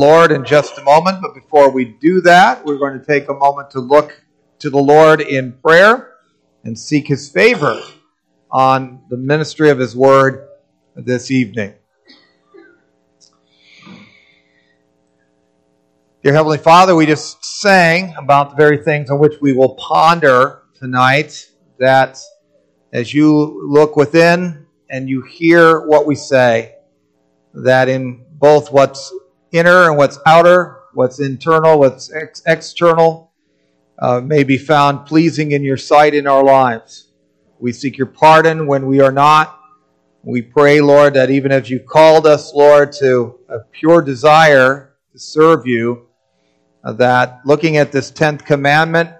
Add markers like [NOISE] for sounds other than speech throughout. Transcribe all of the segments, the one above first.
Lord in just a moment, but before we do that, we're going to take a moment to look to the Lord in prayer and seek His favor on the ministry of His Word this evening. Dear Heavenly Father, we just sang about the very things on which we will ponder tonight. That as you look within and you hear what we say, that in both what's inner and what's outer, what's internal, what's ex- external, uh, may be found pleasing in your sight in our lives. We seek your pardon when we are not. We pray, Lord, that even as you called us, Lord, to a pure desire to serve you, uh, that looking at this 10th commandment,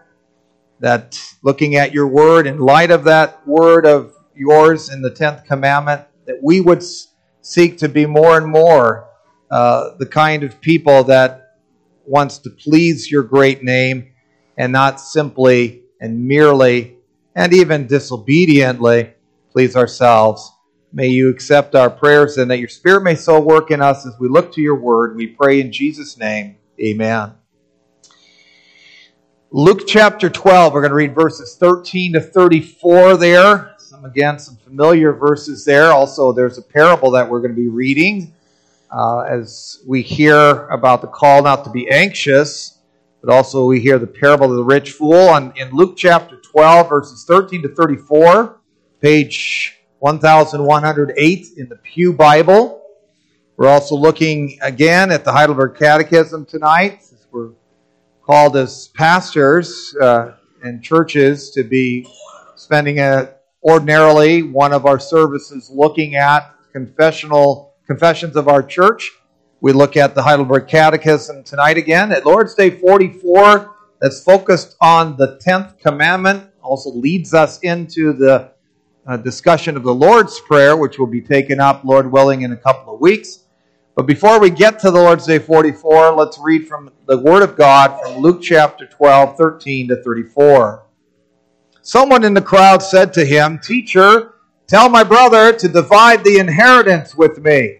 that looking at your word in light of that word of yours in the 10th commandment, that we would seek to be more and more uh, the kind of people that wants to please your great name and not simply and merely and even disobediently please ourselves. May you accept our prayers and that your Spirit may so work in us as we look to your word. We pray in Jesus' name. Amen. Luke chapter 12, we're going to read verses 13 to 34 there. Some, again, some familiar verses there. Also, there's a parable that we're going to be reading uh, as we hear about the call not to be anxious, but also we hear the parable of the rich fool on, in Luke chapter 12, verses 13 to 34, page 1108 in the Pew Bible. We're also looking again at the Heidelberg Catechism tonight. We're called as pastors uh, and churches to be spending a, ordinarily one of our services looking at confessional confessions of our church. We look at the Heidelberg Catechism tonight again at Lord's Day 44, that's focused on the 10th commandment, also leads us into the uh, discussion of the Lord's Prayer, which will be taken up, Lord willing, in a couple of weeks. But before we get to the Lord's Day 44, let's read from the Word of God from Luke chapter 12, 13 to 34. Someone in the crowd said to him, Teacher, tell my brother to divide the inheritance with me.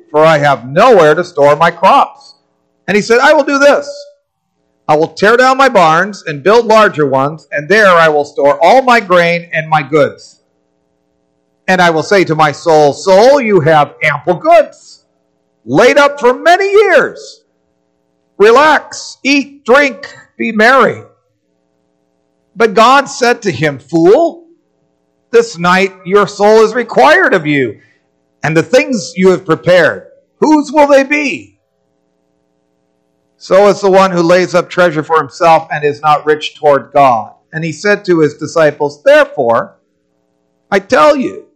For I have nowhere to store my crops. And he said, I will do this. I will tear down my barns and build larger ones, and there I will store all my grain and my goods. And I will say to my soul, Soul, you have ample goods, laid up for many years. Relax, eat, drink, be merry. But God said to him, Fool, this night your soul is required of you, and the things you have prepared, whose will they be? So is the one who lays up treasure for himself and is not rich toward God. And he said to his disciples, Therefore, I tell you,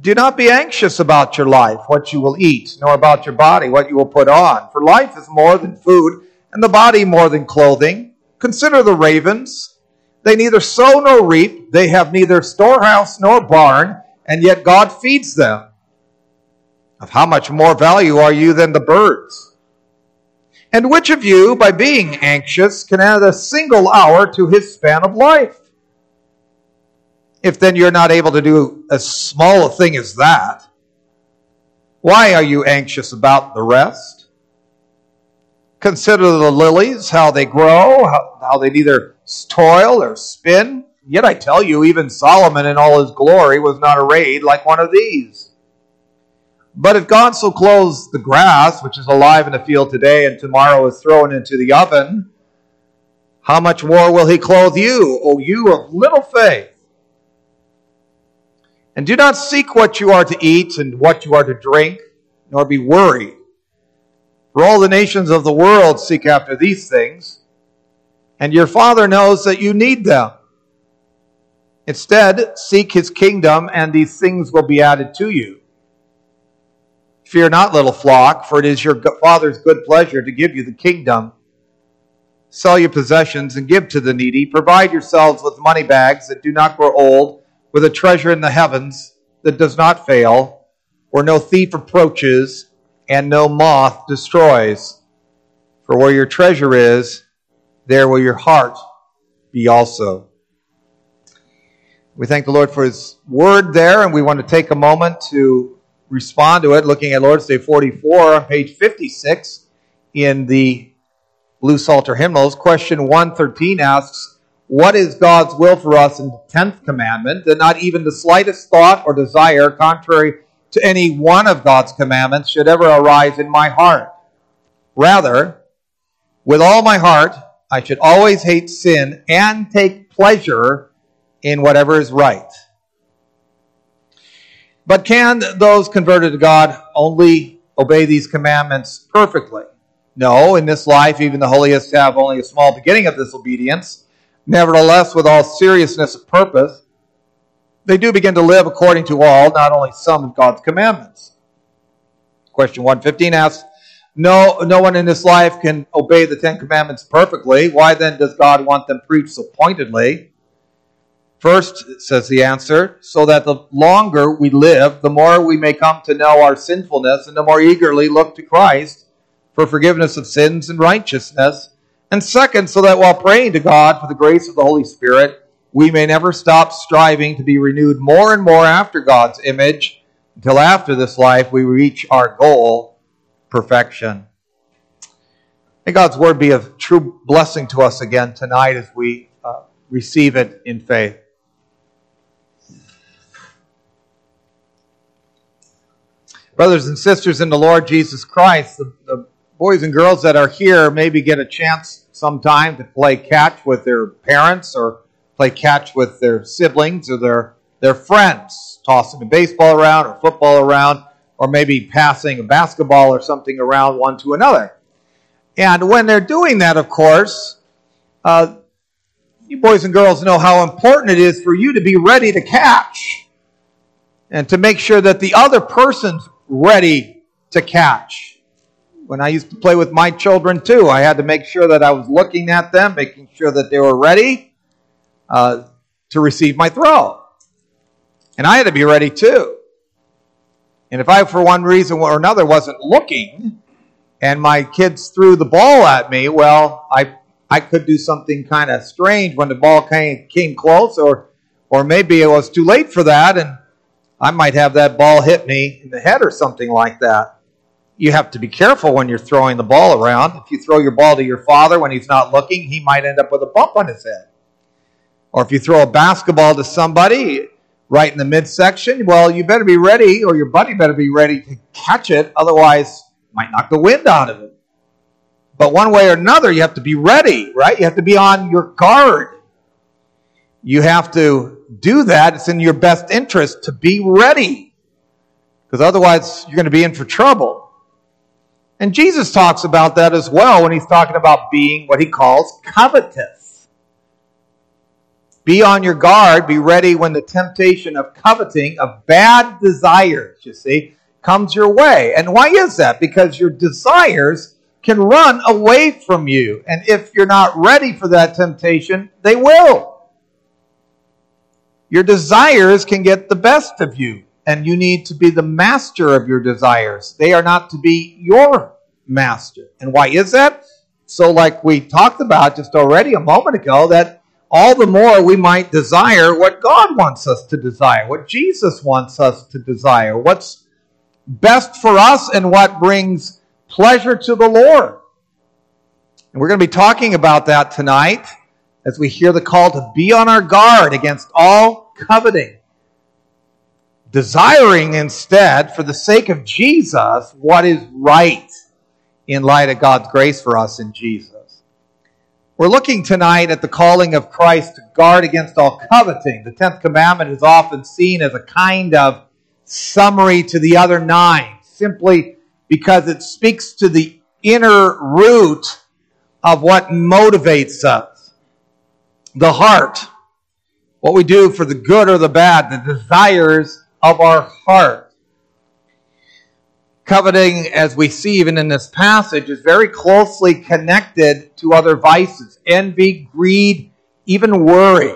do not be anxious about your life, what you will eat, nor about your body, what you will put on. For life is more than food, and the body more than clothing. Consider the ravens. They neither sow nor reap, they have neither storehouse nor barn, and yet God feeds them. Of how much more value are you than the birds? And which of you, by being anxious, can add a single hour to his span of life? If then you're not able to do as small a thing as that, why are you anxious about the rest? Consider the lilies, how they grow, how, how they neither toil or spin. Yet I tell you, even Solomon in all his glory was not arrayed like one of these. But if God so clothes the grass, which is alive in the field today and tomorrow is thrown into the oven, how much more will he clothe you, O you of little faith? And do not seek what you are to eat and what you are to drink, nor be worried. For all the nations of the world seek after these things and your Father knows that you need them. Instead, seek his kingdom, and these things will be added to you. Fear not, little flock, for it is your Father's good pleasure to give you the kingdom. Sell your possessions and give to the needy. Provide yourselves with money bags that do not grow old, with a treasure in the heavens that does not fail, where no thief approaches and no moth destroys. For where your treasure is, there will your heart be also. We thank the Lord for His word there, and we want to take a moment to respond to it, looking at Lord's Day 44 on page 56 in the Blue Psalter hymnals. Question 113 asks, What is God's will for us in the 10th commandment? That not even the slightest thought or desire contrary to any one of God's commandments should ever arise in my heart. Rather, with all my heart, I should always hate sin and take pleasure in whatever is right. But can those converted to God only obey these commandments perfectly? No, in this life, even the holiest have only a small beginning of this obedience. Nevertheless, with all seriousness of purpose, they do begin to live according to all, not only some of God's commandments. Question 115 asks, no, no one in this life can obey the Ten Commandments perfectly. Why then does God want them preached so pointedly? First, says the answer, so that the longer we live, the more we may come to know our sinfulness and the more eagerly look to Christ for forgiveness of sins and righteousness. And second, so that while praying to God for the grace of the Holy Spirit, we may never stop striving to be renewed more and more after God's image until after this life we reach our goal, perfection. May God's word be a true blessing to us again tonight as we uh, receive it in faith. Brothers and sisters in the Lord Jesus Christ, the, the, boys and girls that are here maybe get a chance sometime to play catch with their parents or play catch with their siblings or their, their friends, tossing a baseball around or football around, or maybe passing a basketball or something around one to another. And when they're doing that, of course, uh, you boys and girls know how important it is for you to be ready to catch and to make sure that the other person's ready to catch. When I used to play with my children too, I had to make sure that I was looking at them, making sure that they were ready uh, to receive my throw. And I had to be ready too. And if I, for one reason or another, wasn't looking, and my kids threw the ball at me, well, I I could do something kind of strange when the ball came came close, or or maybe it was too late for that, and I might have that ball hit me in the head or something like that. You have to be careful when you're throwing the ball around. If you throw your ball to your father when he's not looking, he might end up with a bump on his head. Or if you throw a basketball to somebody right in the midsection, well, you better be ready, or your buddy better be ready to catch it, otherwise, might knock the wind out of it. But one way or another, you have to be ready, right? You have to be on your guard. You have to do that, it's in your best interest to be ready. Because otherwise, you're going to be in for trouble. And Jesus talks about that as well when he's talking about being what he calls covetous. Be on your guard, be ready when the temptation of coveting, of bad desires, you see, comes your way. And why is that? Because your desires can run away from you. And if you're not ready for that temptation, they will. Your desires can get the best of you, and you need to be the master of your desires. They are not to be your master. And why is that? So, like we talked about just already a moment ago, that all the more we might desire what God wants us to desire, what Jesus wants us to desire, what's best for us, and what brings pleasure to the Lord. And we're going to be talking about that tonight as we hear the call to be on our guard against all coveting. Desiring instead, for the sake of Jesus, what is right in light of God's grace for us in Jesus. We're looking tonight at the calling of Christ to guard against all coveting. The 10th commandment is often seen as a kind of summary to the other nine, simply because it speaks to the inner root of what motivates us the heart, what we do for the good or the bad, the desires of our heart. Coveting, as we see even in this passage, is very closely connected to other vices envy, greed, even worry.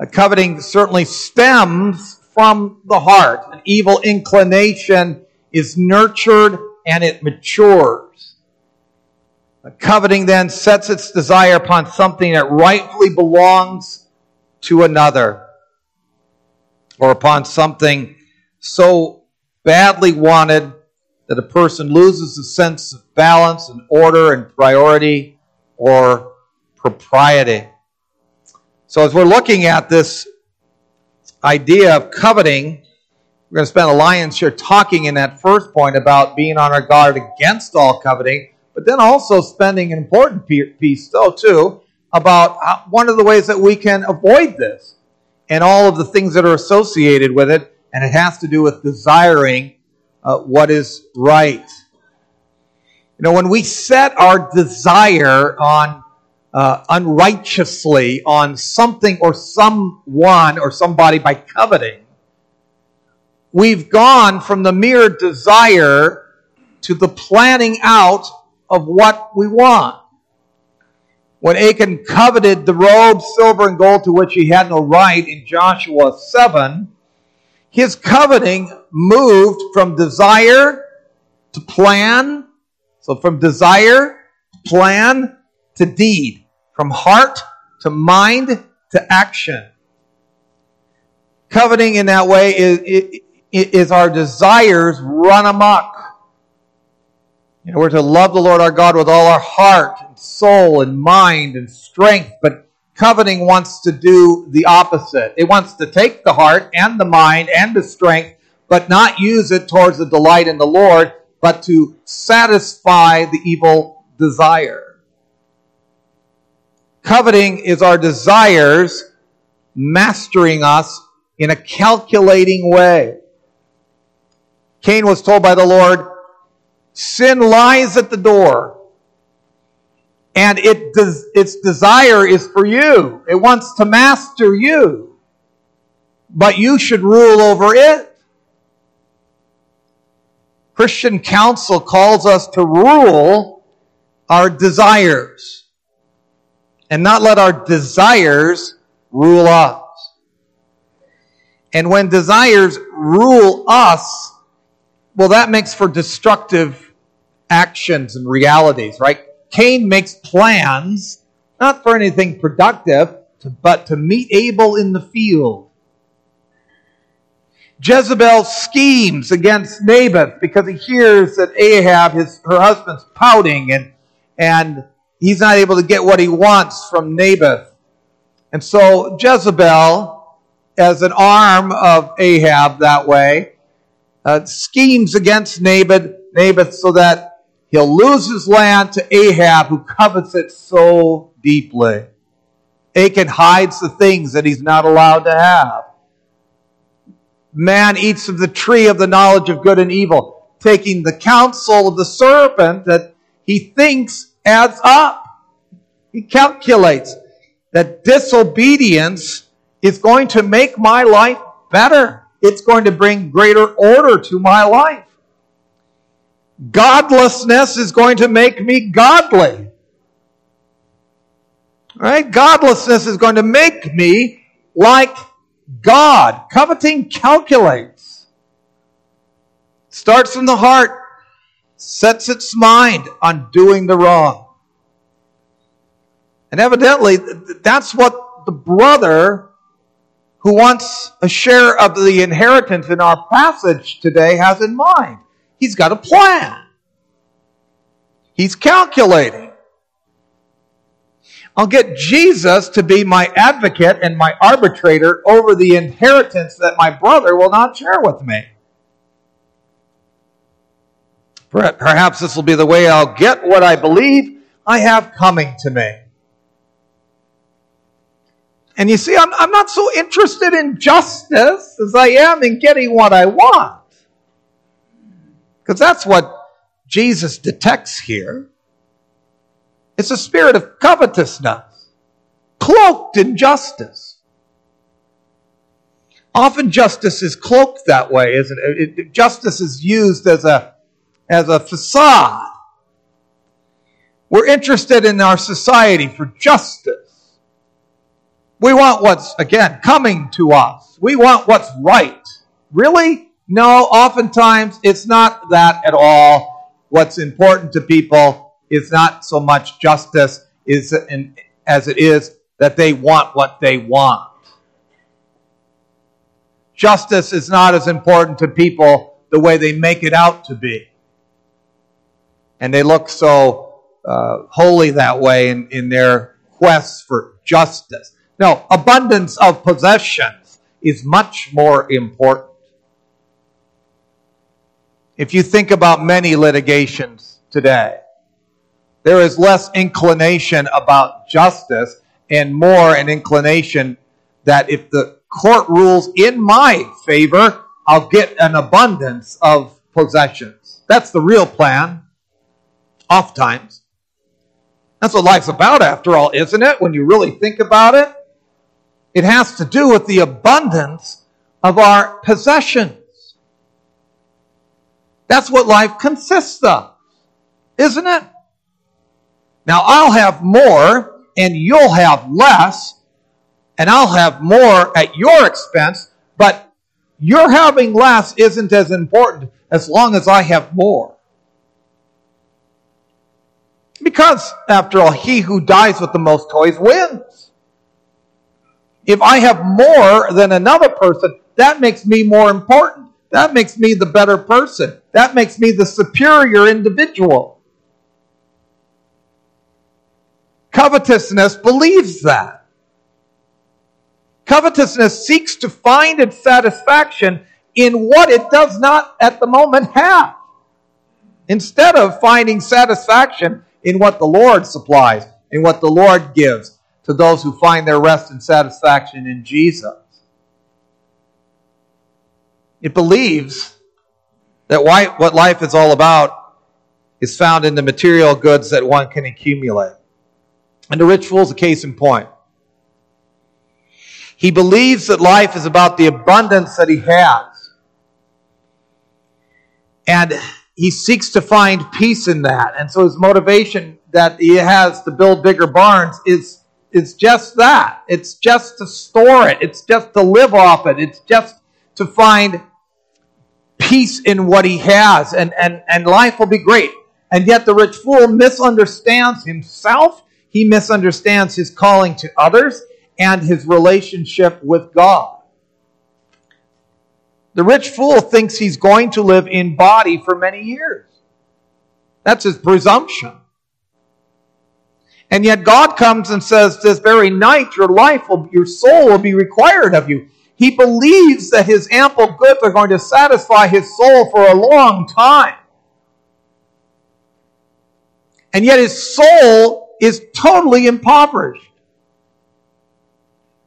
Uh, coveting certainly stems from the heart. An evil inclination is nurtured and it matures. Coveting then sets its desire upon something that rightfully belongs to another or upon something so badly wanted that a person loses a sense of balance and order and priority or propriety. So, as we're looking at this idea of coveting, we're going to spend a lion's share talking in that first point about being on our guard against all coveting, but then also spending an important piece, though, too, about one of the ways that we can avoid this and all of the things that are associated with it and it has to do with desiring uh, what is right. You know, when we set our desire on uh, unrighteously on something or someone or somebody by coveting, we've gone from the mere desire to the planning out of what we want. When Achan coveted the robe, silver, and gold to which he had no right in Joshua 7, his coveting moved from desire to plan. So from desire, to plan to deed. From heart to mind to action. Coveting in that way is, is our desires run amok. Know, we're to love the Lord our God with all our heart and soul and mind and strength, but Coveting wants to do the opposite. It wants to take the heart and the mind and the strength, but not use it towards the delight in the Lord, but to satisfy the evil desire. Coveting is our desires mastering us in a calculating way. Cain was told by the Lord, Sin lies at the door and it its desire is for you. It wants to master you. But you should rule over it. Christian counsel calls us to rule our desires and not let our desires rule us. And when desires rule us, well, that makes for destructive actions and realities, right? Cain makes plans, not for anything productive, but to meet Abel in the field. Jezebel schemes against Naboth because he hears that Ahab, his, her husband's pouting and, and he's not able to get what he wants from Naboth. And so Jezebel, as an arm of Ahab that way, uh, schemes against Naboth, Naboth so that He'll lose his land to Ahab, who covets it so deeply. Achan hides the things that he's not allowed to have. Man eats of the tree of the knowledge of good and evil, taking the counsel of the serpent that he thinks adds up. He calculates that disobedience is going to make my life better. It's going to bring greater order to my life. Godlessness is going to make me godly. Right? Godlessness is going to make me like God. Coveting calculates. Starts from the heart, sets its mind on doing the wrong. And evidently, that's what the brother who wants a share of the inheritance in our passage today has in mind. He's got a plan. He's calculating. I'll get Jesus to be my advocate and my arbitrator over the inheritance that my brother will not share with me. Perhaps this will be the way I'll get what I believe I have coming to me. And you see, I'm, I'm not so interested in justice as I am in getting what I want. Because that's what Jesus detects here. It's a spirit of covetousness, cloaked in justice. Often justice is cloaked that way, isn't it? it justice is used as a, as a facade. We're interested in our society for justice. We want what's, again, coming to us. We want what's right. Really? No, oftentimes it's not that at all. What's important to people is not so much justice is as it is that they want what they want. Justice is not as important to people the way they make it out to be. And they look so uh, holy that way in, in their quest for justice. No, abundance of possessions is much more important. If you think about many litigations today, there is less inclination about justice and more an inclination that if the court rules in my favor, I'll get an abundance of possessions. That's the real plan, oftentimes. That's what life's about, after all, isn't it? When you really think about it, it has to do with the abundance of our possessions. That's what life consists of, isn't it? Now, I'll have more and you'll have less, and I'll have more at your expense, but your having less isn't as important as long as I have more. Because, after all, he who dies with the most toys wins. If I have more than another person, that makes me more important. That makes me the better person. That makes me the superior individual. Covetousness believes that. Covetousness seeks to find its satisfaction in what it does not at the moment have, instead of finding satisfaction in what the Lord supplies, in what the Lord gives to those who find their rest and satisfaction in Jesus. It believes that what life is all about is found in the material goods that one can accumulate. And the fool is a case in point. He believes that life is about the abundance that he has. And he seeks to find peace in that. And so his motivation that he has to build bigger barns is, is just that. It's just to store it. It's just to live off it. It's just to find peace in what he has. And, and, and life will be great. And yet the rich fool misunderstands himself he misunderstands his calling to others and his relationship with God. The rich fool thinks he's going to live in body for many years. That's his presumption. And yet God comes and says, This very night your life will, your soul will be required of you. He believes that his ample goods are going to satisfy his soul for a long time. And yet his soul is totally impoverished.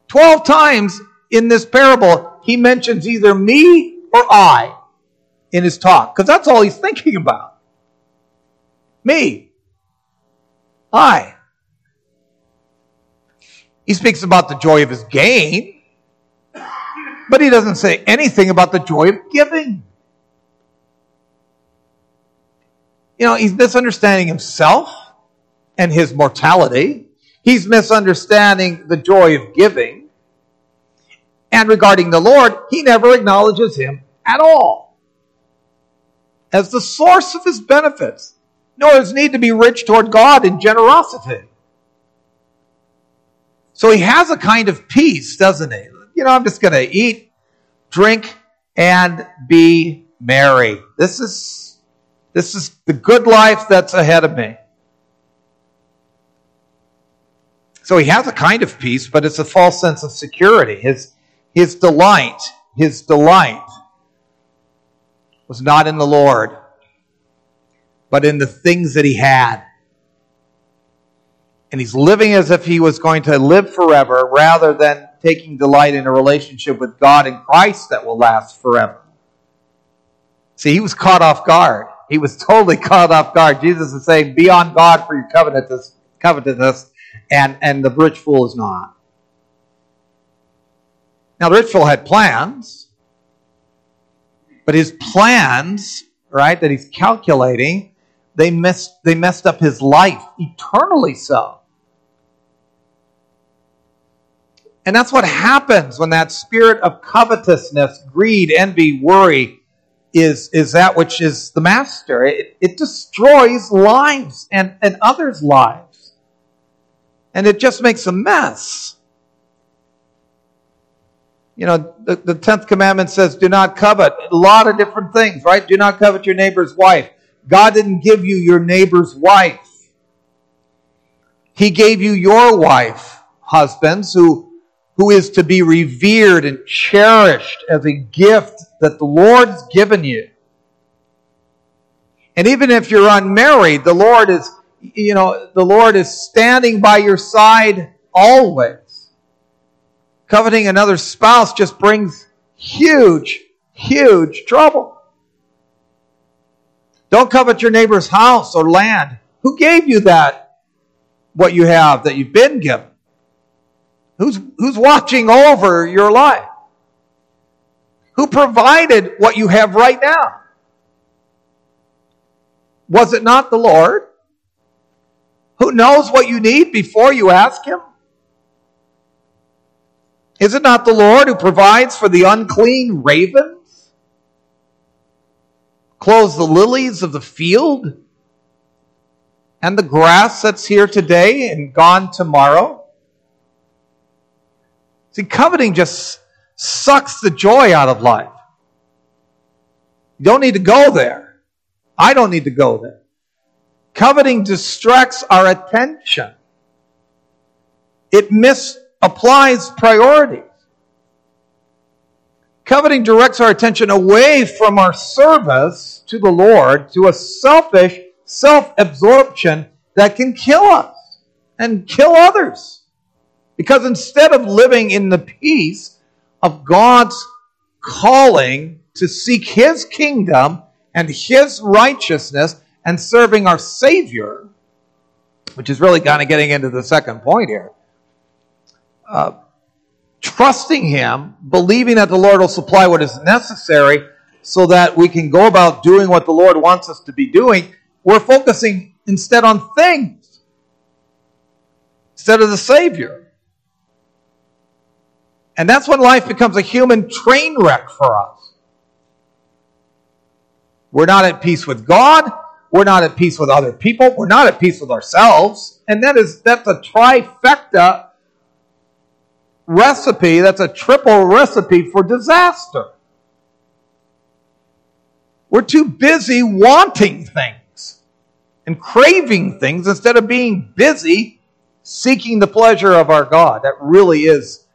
Twelve times in this parable, he mentions either me or I in his talk, because that's all he's thinking about. Me. I. He speaks about the joy of his gain, but he doesn't say anything about the joy of giving. You know, he's misunderstanding himself and his mortality. He's misunderstanding the joy of giving. And regarding the Lord, he never acknowledges him at all as the source of his benefits, nor his need to be rich toward God in generosity. So he has a kind of peace, doesn't he? You know, I'm just going to eat, drink, and be merry. This is this is the good life that's ahead of me. So he has a kind of peace, but it's a false sense of security. His, his delight, his delight was not in the Lord, but in the things that he had. And he's living as if he was going to live forever rather than taking delight in a relationship with God and Christ that will last forever. See, he was caught off guard. He was [LAUGHS] totally caught off guard. Jesus is saying, Be on God for your covenant covetousness and, and the rich fool is not. Now, the rich fool had plans, but his plans, right, that he's calculating, they messed, they messed up his life, eternally so. And that's what happens when that spirit of covetousness, greed, envy, worry is, is that which is the master. It, it destroys lives and, and others' lives. And it just makes a mess. You know, the, the 10th commandment says, do not covet. A lot of different things, right? Do not covet your neighbor's wife. God didn't give you your neighbor's wife. He gave you your wife, husbands, who who is to be revered and cherished as a gift that the Lord's given you. And even if you're unmarried, the Lord is, you know, the Lord is standing by your side always. Coveting another spouse just brings huge, huge trouble. Don't covet your neighbor's house or land. Who gave you that, what you have that you've been given? Who's, who's watching over your life? Who provided what you have right now? Was it not the Lord? Who knows what you need before you ask Him? Is it not the Lord who provides for the unclean ravens? Clothes the lilies of the field? And the grass that's here today and gone tomorrow? See, coveting just sucks the joy out of life. You don't need to go there. I don't need to go there. Coveting distracts our attention. It misapplies priorities. Coveting directs our attention away from our service to the Lord to a selfish self absorption that can kill us and kill others. Because instead of living in the peace of God's calling to seek His kingdom and His righteousness and serving our Savior, which is really kind of getting into the second point here, uh, trusting Him, believing that the Lord will supply what is necessary so that we can go about doing what the Lord wants us to be doing, we're focusing instead on things instead of the Savior. And that's when life becomes a human train wreck for us. We're not at peace with God. We're not at peace with other people. We're not at peace with ourselves. And that is that's a trifecta recipe. That's a triple recipe for disaster. We're too busy wanting things and craving things instead of being busy seeking the pleasure of our God. That really is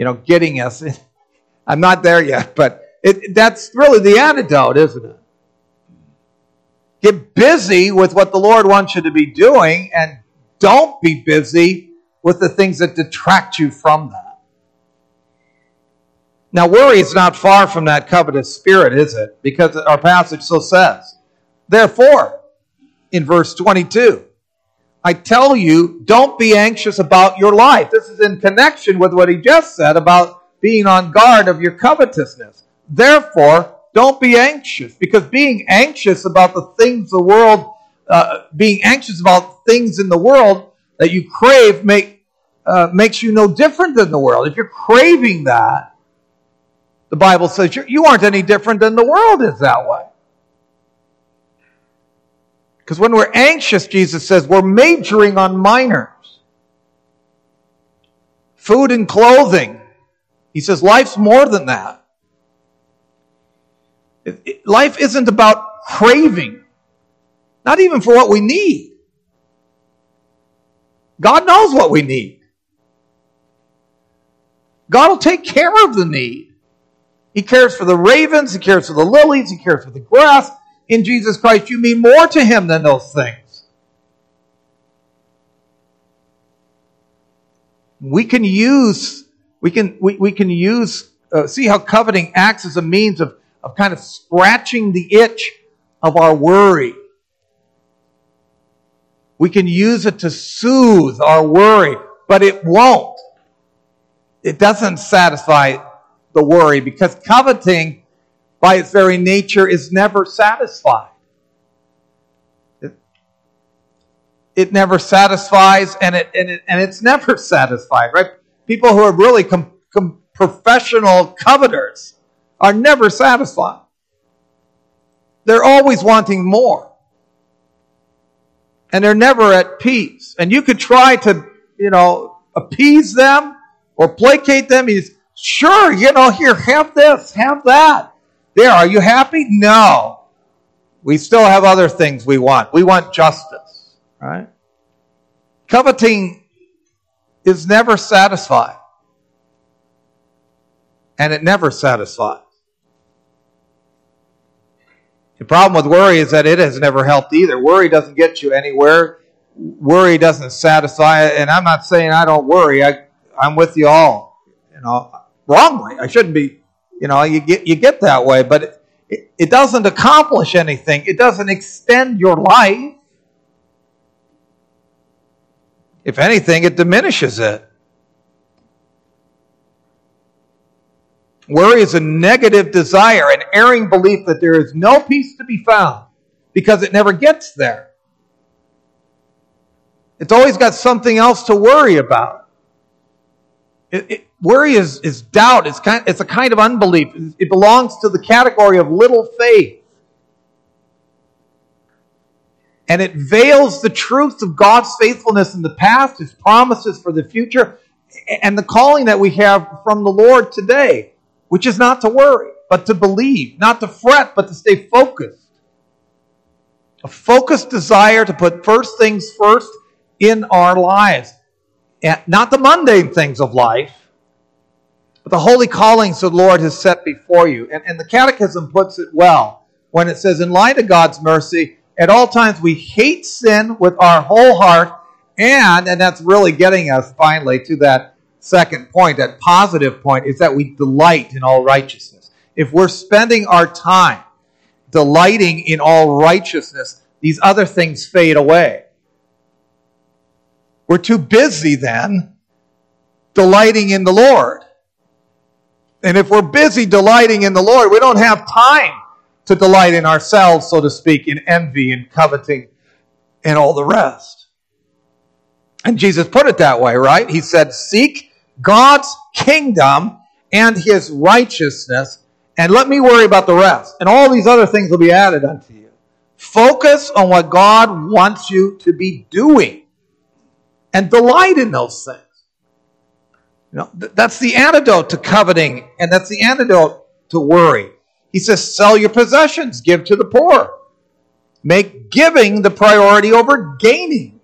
you know, getting us. [LAUGHS] I'm not there yet, but it, that's really the antidote, isn't it? Get busy with what the Lord wants you to be doing and don't be busy with the things that detract you from that. Now, worry is not far from that covetous spirit, is it? Because our passage so says. Therefore, in verse 22, I tell you, don't be anxious about your life. This is in connection with what he just said about being on guard of your covetousness. Therefore, don't be anxious because being anxious about the things the world, uh, being anxious about things in the world that you crave make, uh, makes you no different than the world. If you're craving that, the Bible says you aren't any different than the world is that way. Because when we're anxious, Jesus says, we're majoring on minors. Food and clothing. He says, life's more than that. life isn't about craving, not even for what we need. God knows what we need. God will take care of the need. He cares for the ravens, He cares for the lilies, He cares for the grass, in Jesus Christ, you mean more to him than those things. We can use, we can, we, we can use, uh, see how coveting acts as a means of, of kind of scratching the itch of our worry. We can use it to soothe our worry, but it won't. It doesn't satisfy the worry because coveting, by its very nature, is never satisfied. It, it never satisfies, and it, and it and it's never [LAUGHS] satisfied, right? People who are really com, com, professional coveters are never satisfied. They're always wanting more. And they're never at peace. And you could try to, you know, appease them or placate them. He's, sure, you know, here, have this, have that. There, are you happy? No. We still have other things we want. We want justice, right? Coveting is never satisfied. And it never satisfies. The problem with worry is that it has never helped either. Worry doesn't get you anywhere. Worry doesn't satisfy. And I'm not saying I don't worry. I, I'm with you all. You know, wrongly. I shouldn't be. You know, you get you get that way, but it, it doesn't accomplish anything. It doesn't extend your life. If anything, it diminishes it. Worry is a negative desire, an erring belief that there is no peace to be found because it never gets there. It's always got something else to worry about. It, it, worry is, is doubt. It's, kind, it's a kind of unbelief. It belongs to the category of little faith. And it veils the truth of God's faithfulness in the past, His promises for the future, and the calling that we have from the Lord today which is not to worry, but to believe, not to fret, but to stay focused. A focused desire to put first things first in our lives. And not the mundane things of life, the holy callings the Lord has set before you. And, and the Catechism puts it well when it says, In light of God's mercy, at all times we hate sin with our whole heart, and, and that's really getting us finally to that second point, that positive point, is that we delight in all righteousness. If we're spending our time delighting in all righteousness, these other things fade away. We're too busy then delighting in the Lord. And if we're busy delighting in the Lord, we don't have time to delight in ourselves, so to speak, in envy and coveting and all the rest. And Jesus put it that way, right? He said, Seek God's kingdom and his righteousness, and let me worry about the rest. And all these other things will be added unto you. Focus on what God wants you to be doing and delight in those things. You know, th- that's the antidote to coveting, and that's the antidote to worry. He says, sell your possessions, give to the poor. Make giving the priority over gaining.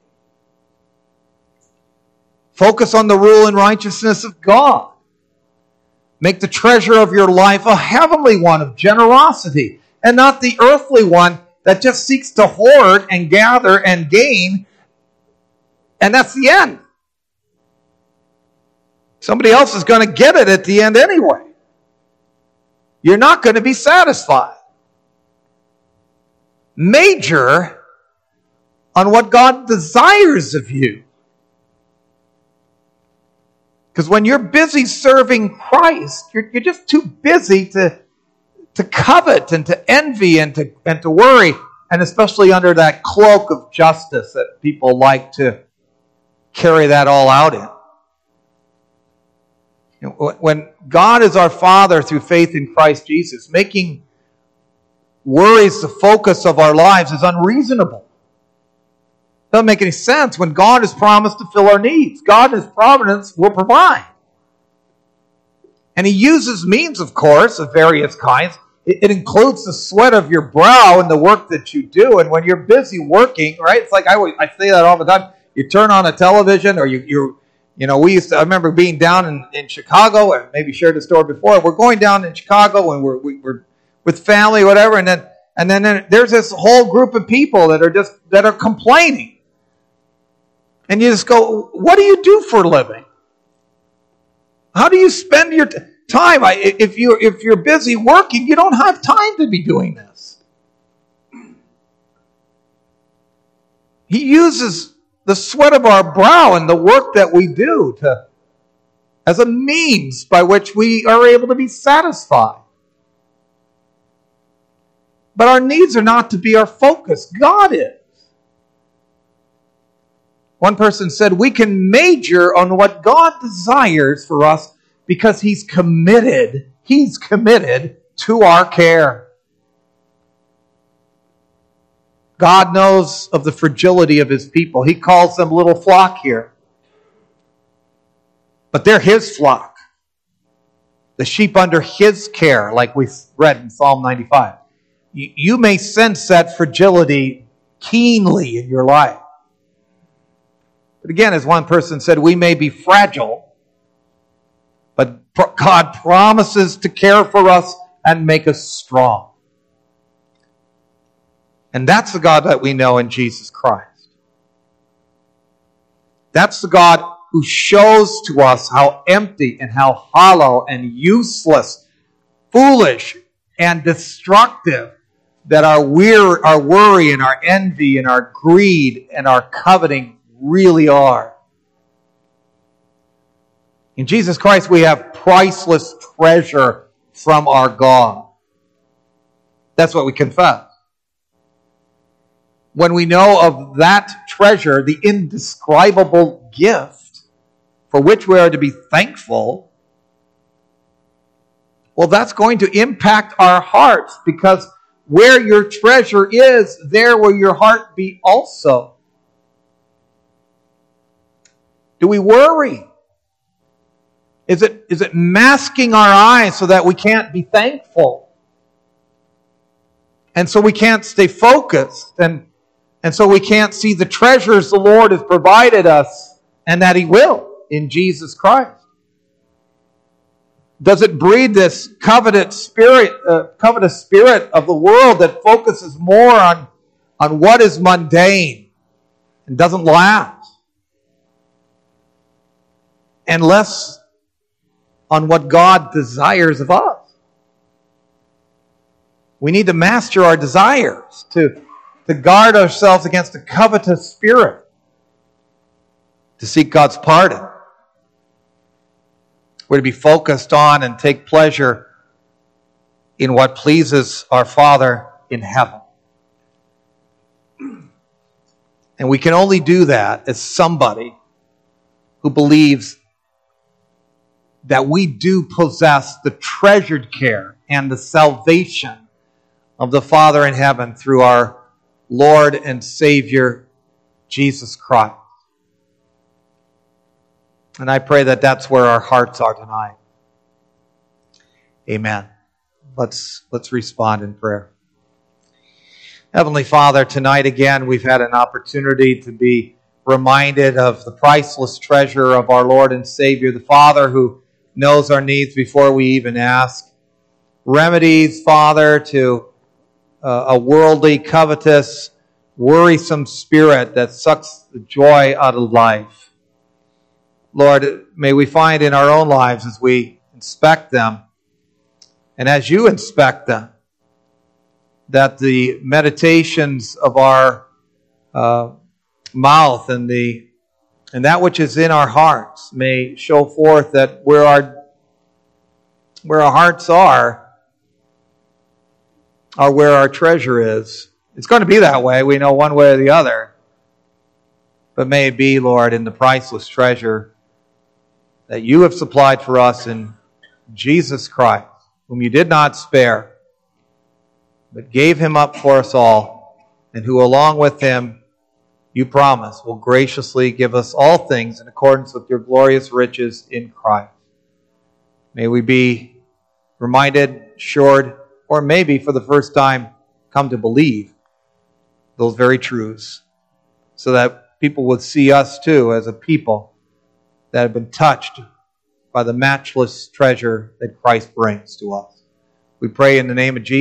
Focus on the rule and righteousness of God. Make the treasure of your life a heavenly one of generosity and not the earthly one that just seeks to hoard and gather and gain. And that's the end. Somebody else is going to get it at the end anyway. You're not going to be satisfied. Major on what God desires of you. Because when you're busy serving Christ, you're, you're just too busy to, to covet and to envy and to, and to worry, and especially under that cloak of justice that people like to carry that all out in. When God is our Father through faith in Christ Jesus, making worries the focus of our lives is unreasonable. Doesn't make any sense when God has promised to fill our needs. God in His providence will provide. And He uses means, of course, of various kinds. It, it, includes the sweat of your brow and the work that you do. And when you're busy working, right? It's like I, always, I say that all the time. You turn on a television or you, you you know, we used to, I remember being down in, in Chicago, and maybe shared the story before. We're going down in Chicago and we're, we, we're with family, whatever, and then, and then there's this whole group of people that are just, that are complaining and you just go, what do you do for a living? How do you spend your t- time? I, if, you, if you're busy working, you don't have time to be doing this. He uses the sweat of our brow and the work that we do to as a means by which we are able to be satisfied. But our needs are not to be our focus. God is. One person said, We can major on what God desires for us because He's committed. He's committed to our care. God knows of the fragility of His people. He calls them little flock here. But they're His flock. The sheep under His care, like we read in Psalm 95. You may sense that fragility keenly in your life. But again, as one person said, we may be fragile, but God promises to care for us and make us strong. And that's the God that we know in Jesus Christ. That's the God who shows to us how empty and how hollow and useless, foolish and destructive that our, weir, our worry and our envy and our greed and our coveting really are. In Jesus Christ, we have priceless treasure from our God. That's what we confess. When we know of that treasure, the indescribable gift for which we are to be thankful, well, that's going to impact our hearts because where your treasure is, there will your heart be also. Do we worry? Is it, is it masking our eyes so that we can't be thankful? And so we can't stay focused and, and so we can't see the treasures the Lord has provided us and that He will in Jesus Christ. Does it breed this covetous spirit, uh, covetous spirit of the world that focuses more on, on what is mundane and doesn't last? And less on what God desires of us. We need to master our desires, to, to guard ourselves against a covetous spirit, to seek God's pardon. We're to be focused on and take pleasure in what pleases our Father in heaven. And we can only do that as somebody who believes that we do possess the treasured care and the salvation of the Father in heaven through our Lord and Savior, Jesus Christ. And I pray that that's where our hearts are tonight. Amen. Let's, let's respond in prayer. Heavenly Father, tonight again we've had an opportunity to be reminded of the priceless treasure of our Lord and Savior, the Father who knows our needs before we even ask. Remedies, Father, to uh, a worldly, covetous, worrisome spirit that sucks the joy out of life. Lord, may we find in our own lives as we inspect them and as you inspect them, that the meditations of our uh, mouth and the and that which is in our hearts may show forth that where our where our hearts are are where our treasure is. It's going to be that way. We know one way or the other. But may it be, Lord, in the priceless treasure that you have supplied for us in Jesus Christ, whom you did not spare, but gave him up for us all, and who along with him you promise will graciously give us all things in accordance with your glorious riches in Christ. May we be reminded, assured, or maybe for the first time come to believe those very truths so that people would see us too as a people that have been touched by the matchless treasure that Christ brings to us. We pray in the name of Jesus.